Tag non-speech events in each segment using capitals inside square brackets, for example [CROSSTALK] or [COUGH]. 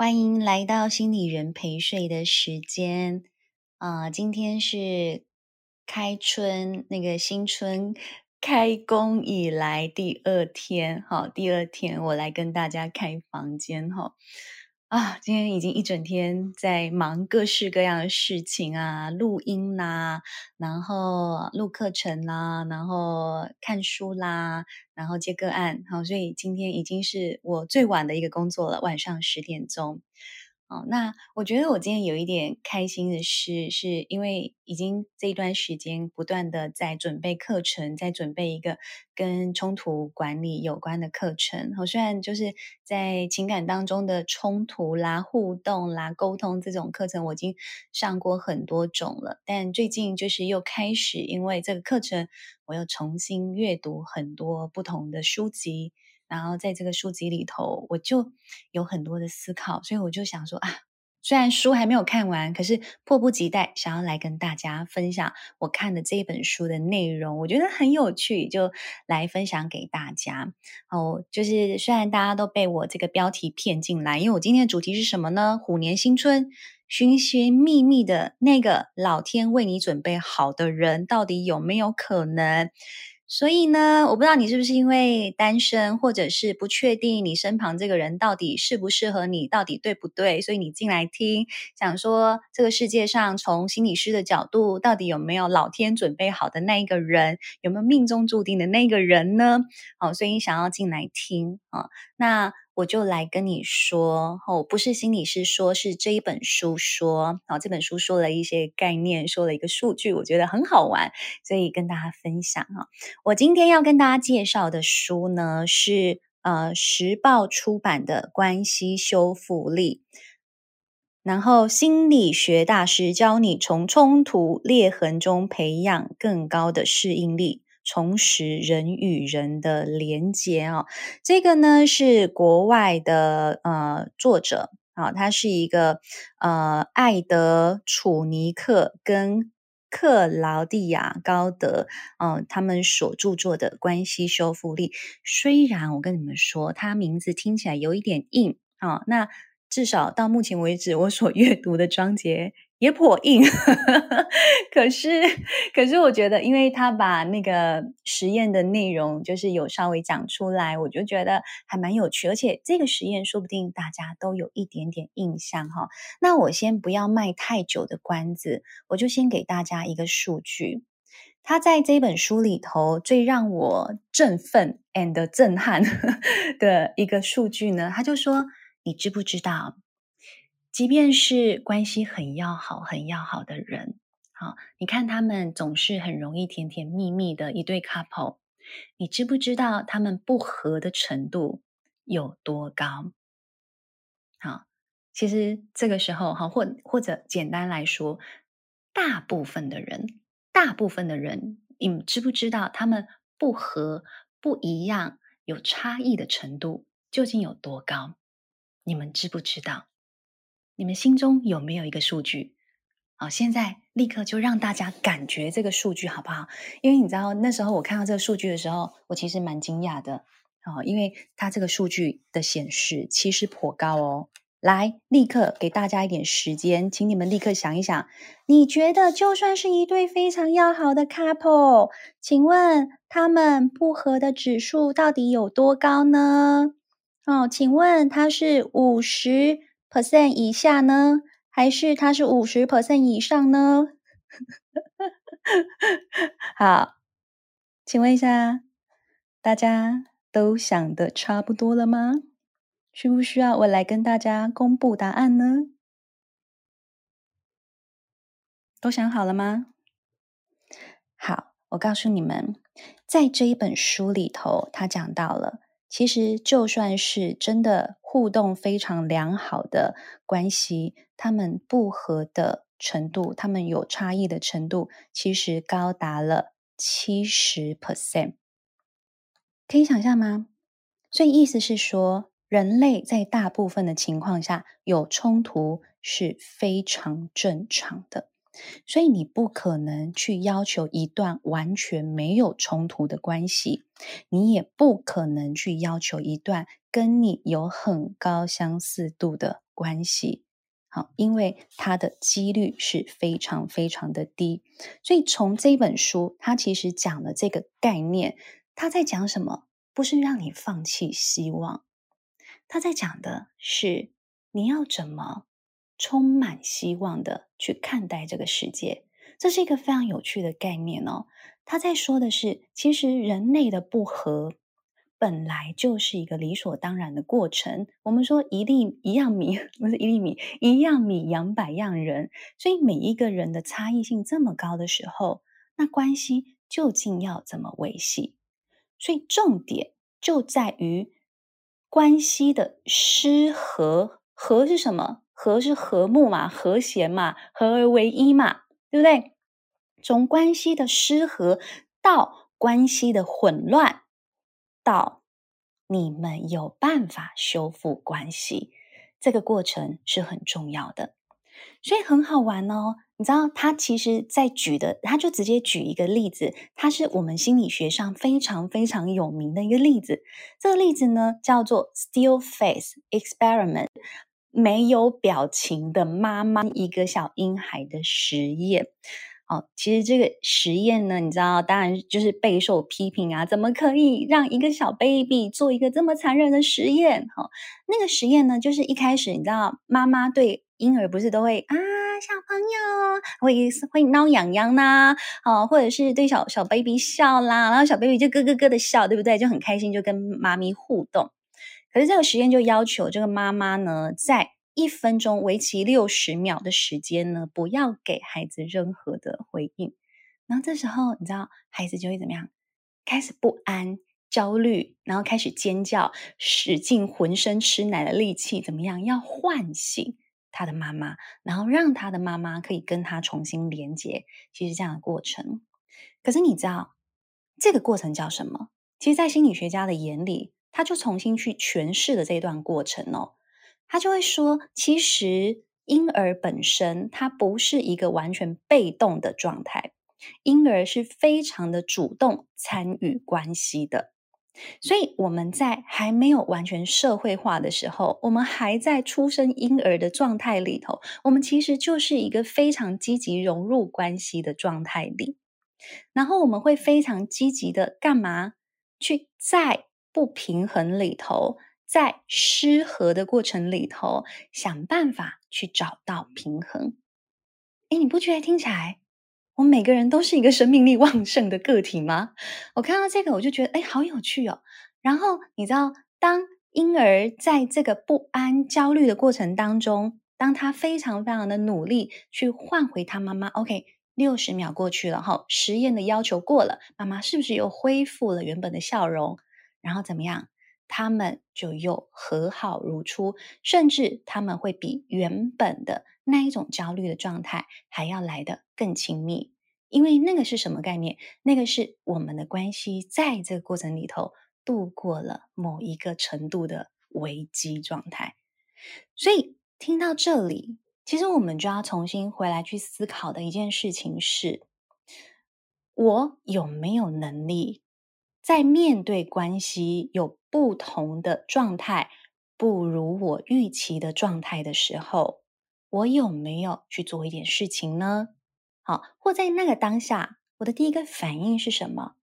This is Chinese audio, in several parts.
欢迎来到心理人陪睡的时间啊、呃！今天是开春，那个新春 [LAUGHS] 开工以来第二天，好，第二天我来跟大家开房间哈。啊，今天已经一整天在忙各式各样的事情啊，录音啦，然后录课程啦，然后看书啦，然后接个案，好，所以今天已经是我最晚的一个工作了，晚上十点钟。哦，那我觉得我今天有一点开心的事，是因为已经这段时间不断的在准备课程，在准备一个跟冲突管理有关的课程。我虽然就是在情感当中的冲突啦、互动啦、沟通这种课程，我已经上过很多种了，但最近就是又开始，因为这个课程，我又重新阅读很多不同的书籍。然后在这个书籍里头，我就有很多的思考，所以我就想说啊，虽然书还没有看完，可是迫不及待想要来跟大家分享我看的这本书的内容，我觉得很有趣，就来分享给大家。哦，就是虽然大家都被我这个标题骗进来，因为我今天的主题是什么呢？虎年新春，寻寻觅觅的那个老天为你准备好的人，到底有没有可能？所以呢，我不知道你是不是因为单身，或者是不确定你身旁这个人到底适不适合你，到底对不对，所以你进来听，想说这个世界上从心理师的角度，到底有没有老天准备好的那一个人，有没有命中注定的那个人呢？好，所以想要进来听啊，那。我就来跟你说，哦，不是心理师说，是这一本书说，好，这本书说了一些概念，说了一个数据，我觉得很好玩，所以跟大家分享啊。我今天要跟大家介绍的书呢，是呃时报出版的《关系修复力》，然后心理学大师教你从冲突裂痕中培养更高的适应力。重拾人与人的连接哦，这个呢是国外的呃作者啊、他是一个呃艾德楚尼克跟克劳蒂亚高德嗯、他们所著作的关系修复力。虽然我跟你们说，他名字听起来有一点硬啊、那至少到目前为止，我所阅读的章节。也颇硬，[LAUGHS] 可是，可是我觉得，因为他把那个实验的内容就是有稍微讲出来，我就觉得还蛮有趣，而且这个实验说不定大家都有一点点印象哈。那我先不要卖太久的关子，我就先给大家一个数据。他在这本书里头最让我振奋 and 震撼 [LAUGHS] 的一个数据呢，他就说：“你知不知道？”即便是关系很要好、很要好的人，好，你看他们总是很容易甜甜蜜蜜的一对 couple，你知不知道他们不和的程度有多高？好，其实这个时候，哈，或或者简单来说，大部分的人，大部分的人，你知不知道他们不和、不一样、有差异的程度究竟有多高？你们知不知道？你们心中有没有一个数据？好，现在立刻就让大家感觉这个数据好不好？因为你知道那时候我看到这个数据的时候，我其实蛮惊讶的。好，因为它这个数据的显示其实颇高哦。来，立刻给大家一点时间，请你们立刻想一想，你觉得就算是一对非常要好的 couple，请问他们不合的指数到底有多高呢？哦，请问它是五十？percent 以下呢，还是它是五十 percent 以上呢？[LAUGHS] 好，请问一下，大家都想的差不多了吗？需不需要我来跟大家公布答案呢？都想好了吗？好，我告诉你们，在这一本书里头，他讲到了，其实就算是真的。互动非常良好的关系，他们不合的程度，他们有差异的程度，其实高达了七十 percent，可以想象吗？所以意思是说，人类在大部分的情况下有冲突是非常正常的。所以你不可能去要求一段完全没有冲突的关系，你也不可能去要求一段跟你有很高相似度的关系。好，因为它的几率是非常非常的低，所以从这本书，它其实讲了这个概念。它在讲什么？不是让你放弃希望，它在讲的是你要怎么充满希望的去看待这个世界。这是一个非常有趣的概念哦。他在说的是，其实人类的不和。本来就是一个理所当然的过程。我们说一粒一样米，不是一粒米，一样米养百样人。所以每一个人的差异性这么高的时候，那关系究竟要怎么维系？所以重点就在于关系的失和。和是什么？和是和睦嘛，和谐嘛，合而为一嘛，对不对？从关系的失和到关系的混乱。到你们有办法修复关系，这个过程是很重要的，所以很好玩哦。你知道他其实在举的，他就直接举一个例子，他是我们心理学上非常非常有名的一个例子。这个例子呢叫做 Still Face Experiment，没有表情的妈妈一个小婴孩的实验。哦，其实这个实验呢，你知道，当然就是备受批评啊！怎么可以让一个小 baby 做一个这么残忍的实验？哈、哦，那个实验呢，就是一开始你知道，妈妈对婴儿不是都会啊，小朋友会会挠痒痒呐，哦，或者是对小小 baby 笑啦，然后小 baby 就咯咯咯的笑，对不对？就很开心，就跟妈咪互动。可是这个实验就要求这个妈妈呢，在一分钟为期六十秒的时间呢，不要给孩子任何的回应。然后这时候，你知道孩子就会怎么样？开始不安、焦虑，然后开始尖叫，使尽浑身吃奶的力气，怎么样？要唤醒他的妈妈，然后让他的妈妈可以跟他重新连接。其实这样的过程，可是你知道这个过程叫什么？其实，在心理学家的眼里，他就重新去诠释了这段过程哦。他就会说，其实婴儿本身他不是一个完全被动的状态，婴儿是非常的主动参与关系的。所以我们在还没有完全社会化的时候，我们还在出生婴儿的状态里头，我们其实就是一个非常积极融入关系的状态里。然后我们会非常积极的干嘛？去在不平衡里头。在失和的过程里头，想办法去找到平衡。诶，你不觉得听起来，我们每个人都是一个生命力旺盛的个体吗？我看到这个，我就觉得，诶，好有趣哦。然后你知道，当婴儿在这个不安、焦虑的过程当中，当他非常非常的努力去换回他妈妈，OK，六十秒过去了，哈，实验的要求过了，妈妈是不是又恢复了原本的笑容？然后怎么样？他们就又和好如初，甚至他们会比原本的那一种焦虑的状态还要来得更亲密，因为那个是什么概念？那个是我们的关系在这个过程里头度过了某一个程度的危机状态。所以听到这里，其实我们就要重新回来去思考的一件事情是：我有没有能力在面对关系有不同的状态，不如我预期的状态的时候，我有没有去做一点事情呢？好，或在那个当下，我的第一个反应是什么？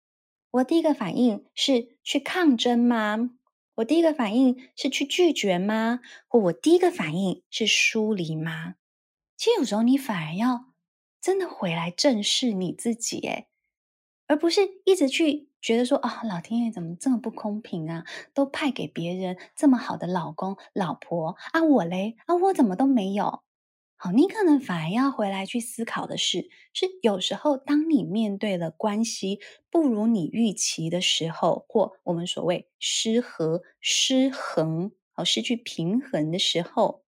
我第一个反应是去抗争吗？我第一个反应是去拒绝吗？或我第一个反应是疏离吗？其实有时候你反而要真的回来正视你自己，诶，而不是一直去。觉得说啊，老天爷怎么这么不公平啊？都派给别人这么好的老公老婆啊，我嘞啊，我怎么都没有？好，你可能反而要回来去思考的是，是有时候当你面对了关系不如你预期的时候，或我们所谓失和、失衡、好失去平衡的时候，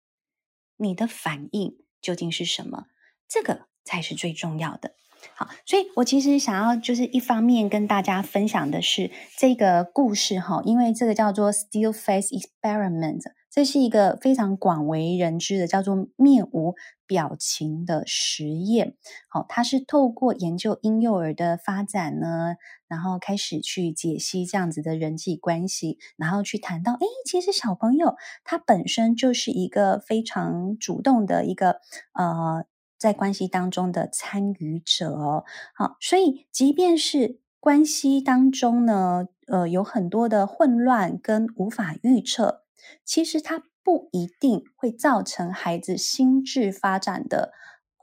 你的反应究竟是什么？这个才是最重要的。好，所以我其实想要就是一方面跟大家分享的是这个故事哈，因为这个叫做 Still Face Experiment，这是一个非常广为人知的，叫做面无表情的实验。好，它是透过研究婴幼儿的发展呢，然后开始去解析这样子的人际关系，然后去谈到，诶，其实小朋友他本身就是一个非常主动的一个呃，在关系当中的参与者哦。好，所以即便是关系当中呢，呃，有很多的混乱跟无法预测。其实它不一定会造成孩子心智发展的，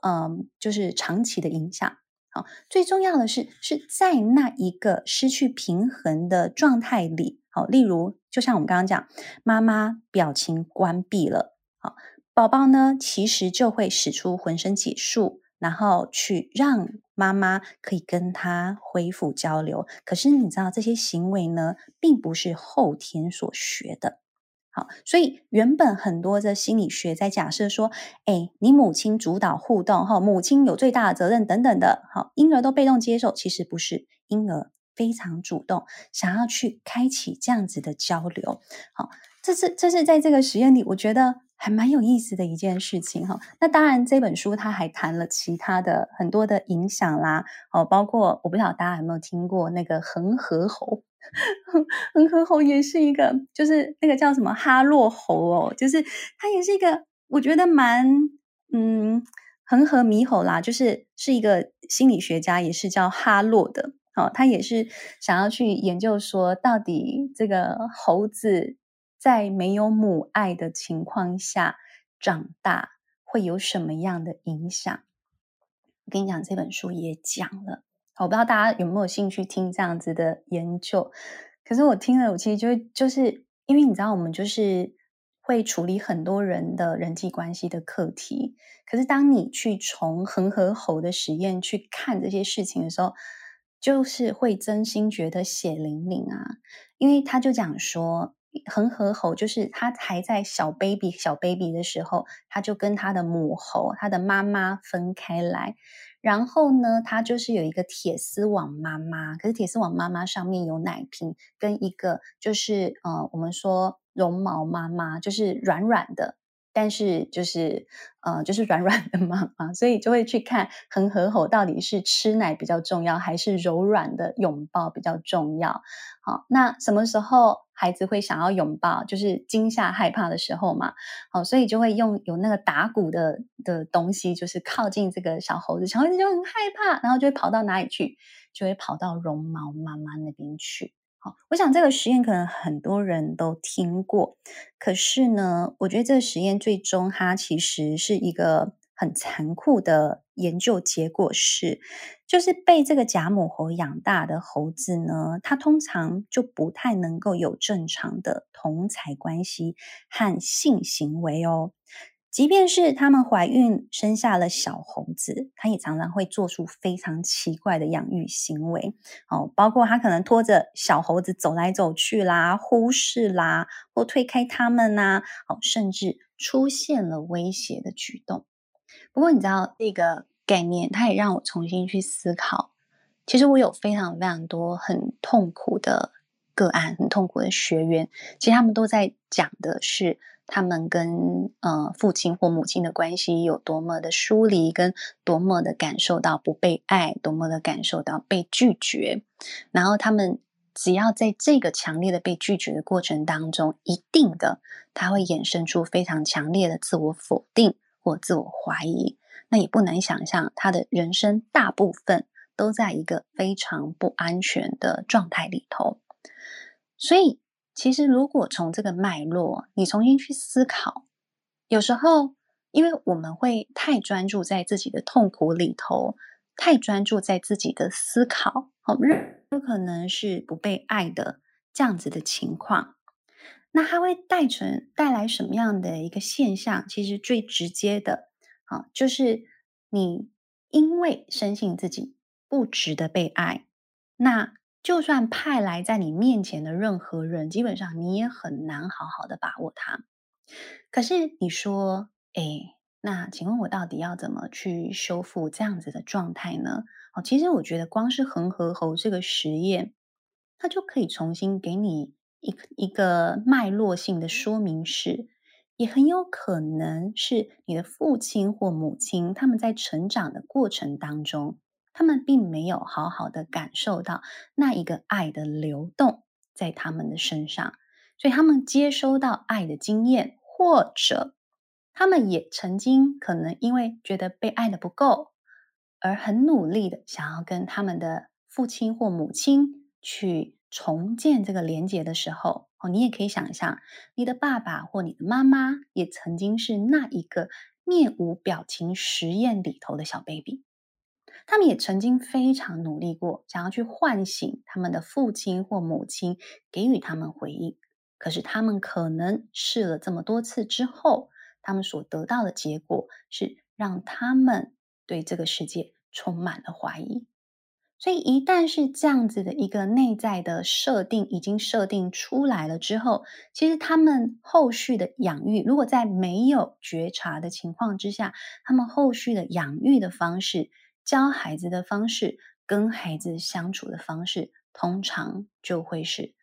嗯，就是长期的影响。好，最重要的是是在那一个失去平衡的状态里。好，例如就像我们刚刚讲，妈妈表情关闭了，好，宝宝呢其实就会使出浑身解数，然后去让妈妈可以跟他恢复交流。可是你知道这些行为呢，并不是后天所学的。好，所以原本很多的心理学在假设说，哎，你母亲主导互动，哈，母亲有最大的责任等等的，好，婴儿都被动接受，其实不是，婴儿非常主动，想要去开启这样子的交流，好，这是这是在这个实验里，我觉得还蛮有意思的一件事情，哈。那当然，这本书它还谈了其他的很多的影响啦，哦，包括我不知道大家有没有听过那个恒河猴。恒河猴也是一个，就是那个叫什么哈洛猴哦，就是它也是一个，我觉得蛮嗯，恒河猕猴啦，就是是一个心理学家，也是叫哈洛的，哦，他也是想要去研究说，到底这个猴子在没有母爱的情况下长大会有什么样的影响？我跟你讲，这本书也讲了。我不知道大家有没有兴趣听这样子的研究，可是我听了，我其实就就是因为你知道，我们就是会处理很多人的人际关系的课题。可是当你去从恒河猴的实验去看这些事情的时候，就是会真心觉得血淋淋啊！因为他就讲说，恒河猴就是它还在小 baby 小 baby 的时候，它就跟它的母猴，它的妈妈分开来。然后呢，它就是有一个铁丝网妈妈，可是铁丝网妈妈上面有奶瓶，跟一个就是呃，我们说绒毛妈妈，就是软软的，但是就是呃，就是软软的嘛啊，所以就会去看恒河猴到底是吃奶比较重要，还是柔软的拥抱比较重要。好，那什么时候孩子会想要拥抱？就是惊吓、害怕的时候嘛。好，所以就会用有那个打鼓的的东西，就是靠近这个小猴子，小猴子就很害怕，然后就会跑到哪里去？就会跑到绒毛妈妈那边去。我想这个实验可能很多人都听过，可是呢，我觉得这个实验最终它其实是一个。很残酷的研究结果是，就是被这个假母猴养大的猴子呢，它通常就不太能够有正常的同侪关系和性行为哦。即便是他们怀孕生下了小猴子，他也常常会做出非常奇怪的养育行为哦，包括他可能拖着小猴子走来走去啦，忽视啦，或推开他们呐，哦，甚至出现了威胁的举动。不过你知道这个概念，它也让我重新去思考。其实我有非常非常多很痛苦的个案，很痛苦的学员，其实他们都在讲的是他们跟呃父亲或母亲的关系有多么的疏离，跟多么的感受到不被爱，多么的感受到被拒绝。然后他们只要在这个强烈的被拒绝的过程当中，一定的他会衍生出非常强烈的自我否定。或自我怀疑，那也不难想象，他的人生大部分都在一个非常不安全的状态里头。所以，其实如果从这个脉络，你重新去思考，有时候，因为我们会太专注在自己的痛苦里头，太专注在自己的思考，好，有可能是不被爱的这样子的情况。那它会带成带来什么样的一个现象？其实最直接的，啊，就是你因为深信自己不值得被爱，那就算派来在你面前的任何人，基本上你也很难好好的把握他。可是你说，哎，那请问我到底要怎么去修复这样子的状态呢？哦，其实我觉得光是恒河猴这个实验，它就可以重新给你。一一个脉络性的说明是，也很有可能是你的父亲或母亲，他们在成长的过程当中，他们并没有好好的感受到那一个爱的流动在他们的身上，所以他们接收到爱的经验，或者他们也曾经可能因为觉得被爱的不够，而很努力的想要跟他们的父亲或母亲去重建这个连结的时候。哦，你也可以想象，你的爸爸或你的妈妈也曾经是那一个面无表情实验里头的小 baby，他们也曾经非常努力过，想要去唤醒他们的父亲或母亲，给予他们回应。可是他们可能试了这么多次之后，他们所得到的结果是让他们对这个世界充满了怀疑。所以，一旦是这样子的一个内在的设定已经设定出来了之后，其实他们后续的养育，如果在没有觉察的情况之下，他们后续的养育的方式、教孩子的方式、跟孩子相处的方式，通常就会是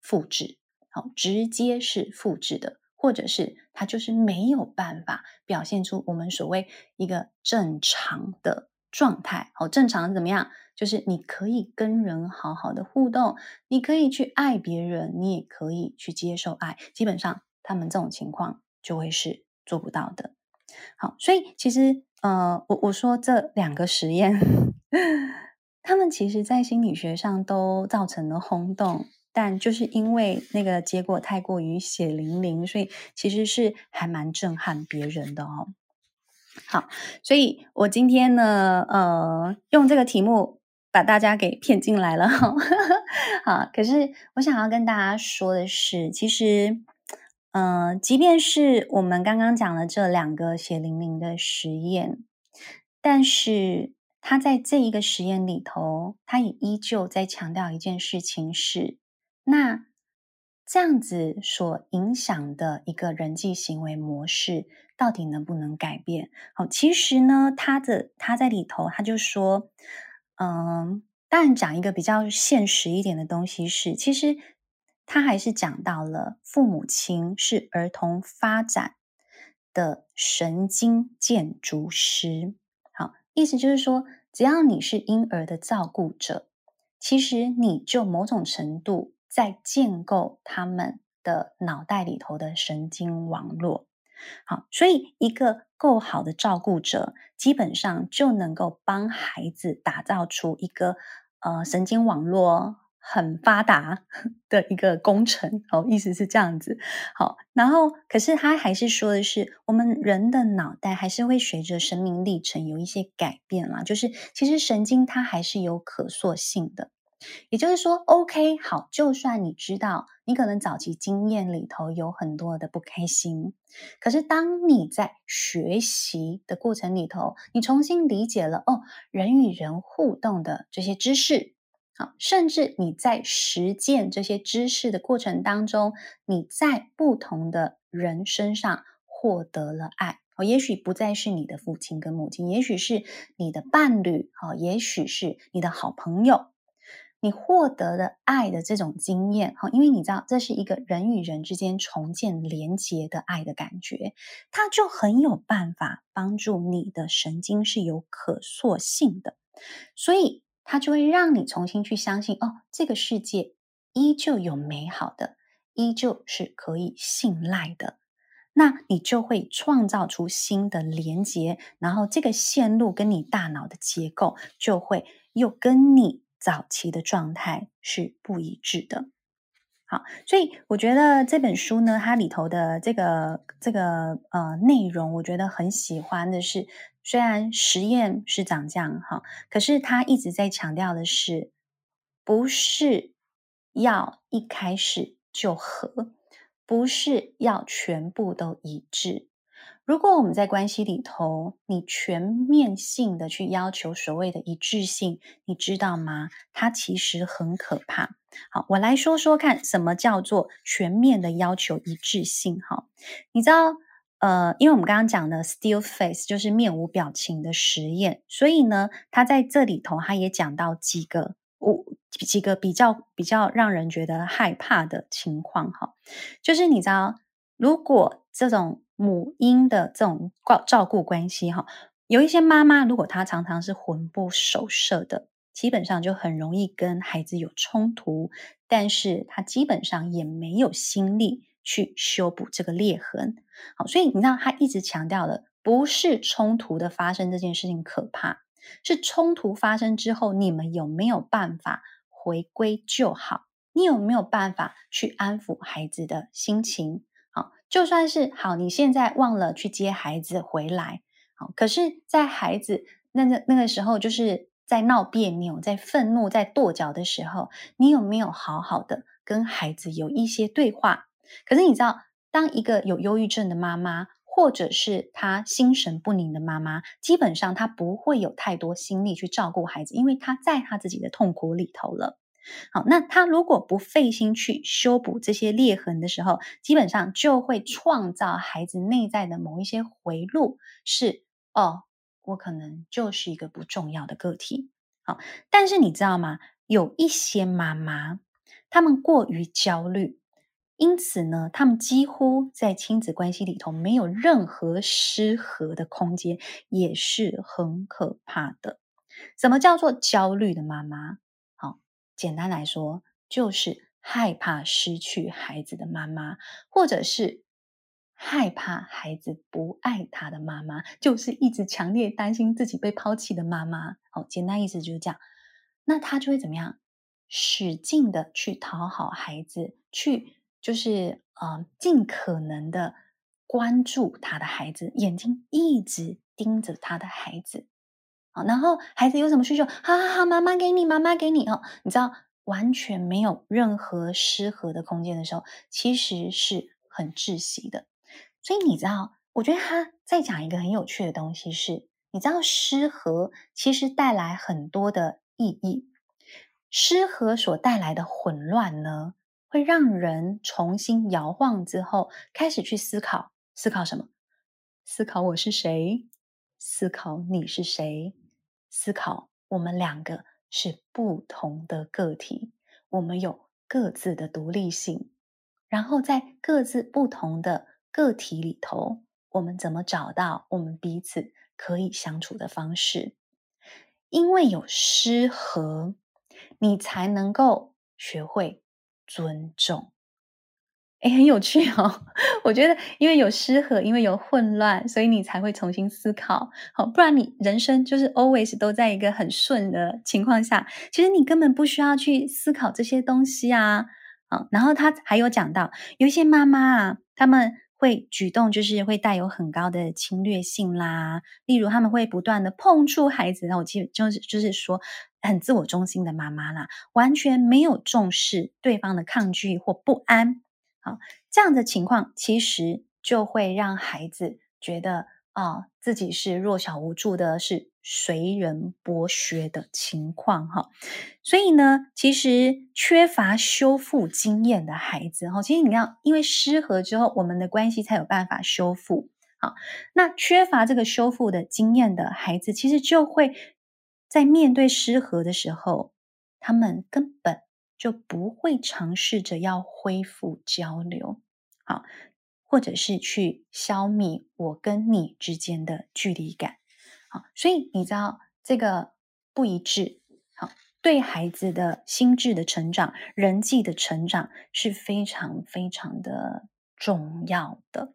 复制，好，直接是复制的，或者是他就是没有办法表现出我们所谓一个正常的状态，好，正常怎么样？就是你可以跟人好好的互动，你可以去爱别人，你也可以去接受爱。基本上，他们这种情况就会是做不到的。好，所以其实，呃，我我说这两个实验，他们其实在心理学上都造成了轰动，但就是因为那个结果太过于血淋淋，所以其实是还蛮震撼别人的哦。好，所以我今天呢，呃，用这个题目。把大家给骗进来了，[LAUGHS] 好，可是我想要跟大家说的是，其实，呃，即便是我们刚刚讲了这两个血淋淋的实验，但是他在这一个实验里头，他也依旧在强调一件事情是，那这样子所影响的一个人际行为模式，到底能不能改变？好，其实呢，他的他在里头他就说。嗯，当然讲一个比较现实一点的东西是，其实他还是讲到了父母亲是儿童发展的神经建筑师。好，意思就是说，只要你是婴儿的照顾者，其实你就某种程度在建构他们的脑袋里头的神经网络。好，所以一个够好的照顾者，基本上就能够帮孩子打造出一个呃神经网络很发达 [LAUGHS] 的一个工程。哦，意思是这样子。好，然后可是他还是说的是，我们人的脑袋还是会随着生命历程有一些改变啦，就是其实神经它还是有可塑性的。也就是说，OK，好，就算你知道你可能早期经验里头有很多的不开心，可是当你在学习的过程里头，你重新理解了哦，人与人互动的这些知识，好，甚至你在实践这些知识的过程当中，你在不同的人身上获得了爱，哦，也许不再是你的父亲跟母亲，也许是你的伴侣，哦，也许是你的好朋友。你获得了爱的这种经验，哈，因为你知道这是一个人与人之间重建连结的爱的感觉，它就很有办法帮助你的神经是有可塑性的，所以它就会让你重新去相信，哦，这个世界依旧有美好的，依旧是可以信赖的，那你就会创造出新的连接，然后这个线路跟你大脑的结构就会又跟你。早期的状态是不一致的，好，所以我觉得这本书呢，它里头的这个这个呃内容，我觉得很喜欢的是，虽然实验是长这样哈，可是他一直在强调的是，不是要一开始就合，不是要全部都一致。如果我们在关系里头，你全面性的去要求所谓的一致性，你知道吗？它其实很可怕。好，我来说说看，什么叫做全面的要求一致性？哈，你知道，呃，因为我们刚刚讲的 still face 就是面无表情的实验，所以呢，他在这里头，他也讲到几个，我几个比较比较让人觉得害怕的情况。哈，就是你知道，如果这种母婴的这种照照顾关系哈，有一些妈妈如果她常常是魂不守舍的，基本上就很容易跟孩子有冲突，但是她基本上也没有心力去修补这个裂痕。好，所以你知道他一直强调的不是冲突的发生这件事情可怕，是冲突发生之后你们有没有办法回归就好？你有没有办法去安抚孩子的心情？好，就算是好，你现在忘了去接孩子回来，好，可是，在孩子那个那个时候，就是在闹别扭、在愤怒、在跺脚的时候，你有没有好好的跟孩子有一些对话？可是你知道，当一个有忧郁症的妈妈，或者是她心神不宁的妈妈，基本上她不会有太多心力去照顾孩子，因为她在她自己的痛苦里头了。好，那他如果不费心去修补这些裂痕的时候，基本上就会创造孩子内在的某一些回路，是哦，我可能就是一个不重要的个体。好，但是你知道吗？有一些妈妈，他们过于焦虑，因此呢，他们几乎在亲子关系里头没有任何失和的空间，也是很可怕的。什么叫做焦虑的妈妈？好简单来说，就是害怕失去孩子的妈妈，或者是害怕孩子不爱他的妈妈，就是一直强烈担心自己被抛弃的妈妈。哦，简单意思就是这样。那他就会怎么样？使劲的去讨好孩子，去就是呃，尽可能的关注他的孩子，眼睛一直盯着他的孩子。然后孩子有什么需求，好好好，妈妈给你，妈妈给你哦。你知道，完全没有任何失和的空间的时候，其实是很窒息的。所以你知道，我觉得他在讲一个很有趣的东西是，你知道失和其实带来很多的意义。失和所带来的混乱呢，会让人重新摇晃之后，开始去思考，思考什么？思考我是谁？思考你是谁？思考，我们两个是不同的个体，我们有各自的独立性，然后在各自不同的个体里头，我们怎么找到我们彼此可以相处的方式？因为有失和，你才能够学会尊重。哎，很有趣哦！[LAUGHS] 我觉得，因为有失和，因为有混乱，所以你才会重新思考。好，不然你人生就是 always 都在一个很顺的情况下，其实你根本不需要去思考这些东西啊。好，然后他还有讲到，有一些妈妈啊，他们会举动就是会带有很高的侵略性啦，例如他们会不断的碰触孩子，那我记就是就是说很自我中心的妈妈啦，完全没有重视对方的抗拒或不安。好，这样的情况其实就会让孩子觉得啊、哦，自己是弱小无助的，是随人剥削的情况哈。所以呢，其实缺乏修复经验的孩子哈，其实你要因为失和之后，我们的关系才有办法修复。好，那缺乏这个修复的经验的孩子，其实就会在面对失和的时候，他们根本。就不会尝试着要恢复交流，好，或者是去消弭我跟你之间的距离感，好，所以你知道这个不一致，好，对孩子的心智的成长、人际的成长是非常非常的重要的。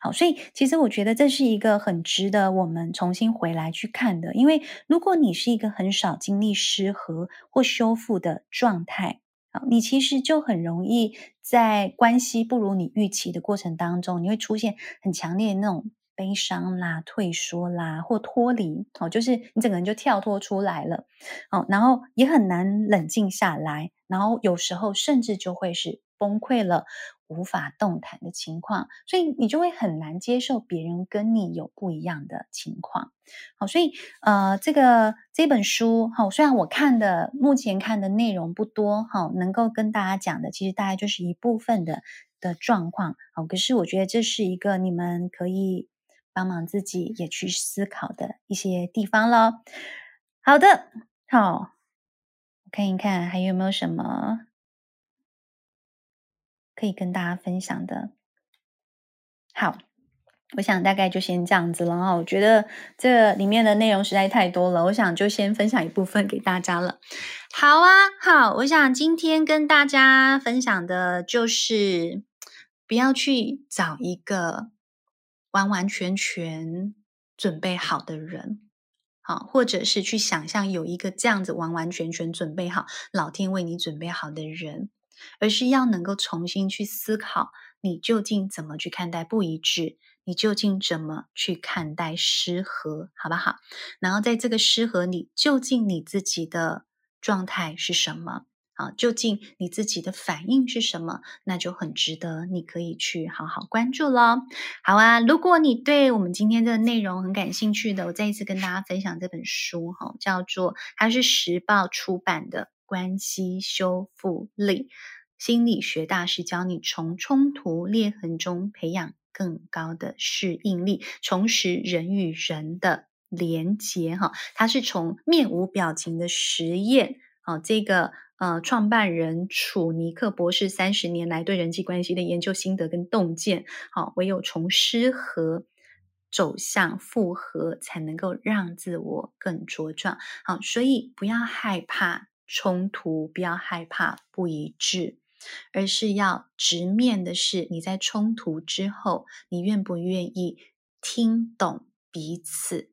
好，所以其实我觉得这是一个很值得我们重新回来去看的，因为如果你是一个很少经历失和或修复的状态，好，你其实就很容易在关系不如你预期的过程当中，你会出现很强烈的那种悲伤啦、退缩啦或脱离，哦，就是你整个人就跳脱出来了，哦，然后也很难冷静下来，然后有时候甚至就会是崩溃了。无法动弹的情况，所以你就会很难接受别人跟你有不一样的情况。好，所以呃，这个这本书，好，虽然我看的目前看的内容不多，好，能够跟大家讲的，其实大概就是一部分的的状况。好，可是我觉得这是一个你们可以帮忙自己也去思考的一些地方咯。好的，好，我看一看还有没有什么。可以跟大家分享的。好，我想大概就先这样子了哈。我觉得这里面的内容实在太多了，我想就先分享一部分给大家了。好啊，好，我想今天跟大家分享的就是不要去找一个完完全全准备好的人。好，或者是去想象有一个这样子完完全全准备好，老天为你准备好的人，而是要能够重新去思考，你究竟怎么去看待不一致，你究竟怎么去看待失和，好不好？然后在这个失和里，究竟你自己的状态是什么？啊，究竟你自己的反应是什么？那就很值得，你可以去好好关注咯。好啊，如果你对我们今天的内容很感兴趣的，我再一次跟大家分享这本书哈，叫做它是时报出版的《关系修复力：心理学大师教你从冲突裂痕中培养更高的适应力，重拾人与人的连结》哈。它是从面无表情的实验啊，这个。呃，创办人楚尼克博士三十年来对人际关系的研究心得跟洞见，好，唯有从失和走向复合，才能够让自我更茁壮。好，所以不要害怕冲突，不要害怕不一致，而是要直面的是你在冲突之后，你愿不愿意听懂彼此。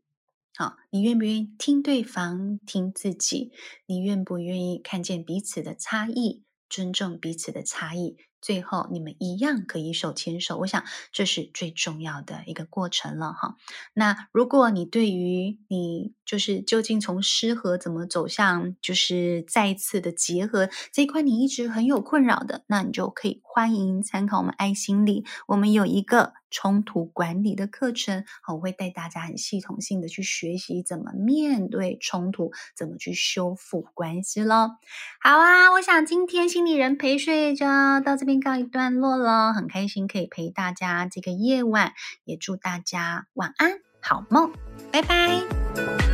好，你愿不愿意听对方，听自己？你愿不愿意看见彼此的差异，尊重彼此的差异？最后，你们一样可以手牵手。我想，这是最重要的一个过程了哈。那如果你对于你就是究竟从失和怎么走向就是再一次的结合这一块，你一直很有困扰的，那你就可以欢迎参考我们爱心理，我们有一个冲突管理的课程，我会带大家很系统性的去学习怎么面对冲突，怎么去修复关系咯。好啊，我想今天心理人陪睡就到这边告一段落了，很开心可以陪大家这个夜晚，也祝大家晚安，好梦，拜拜。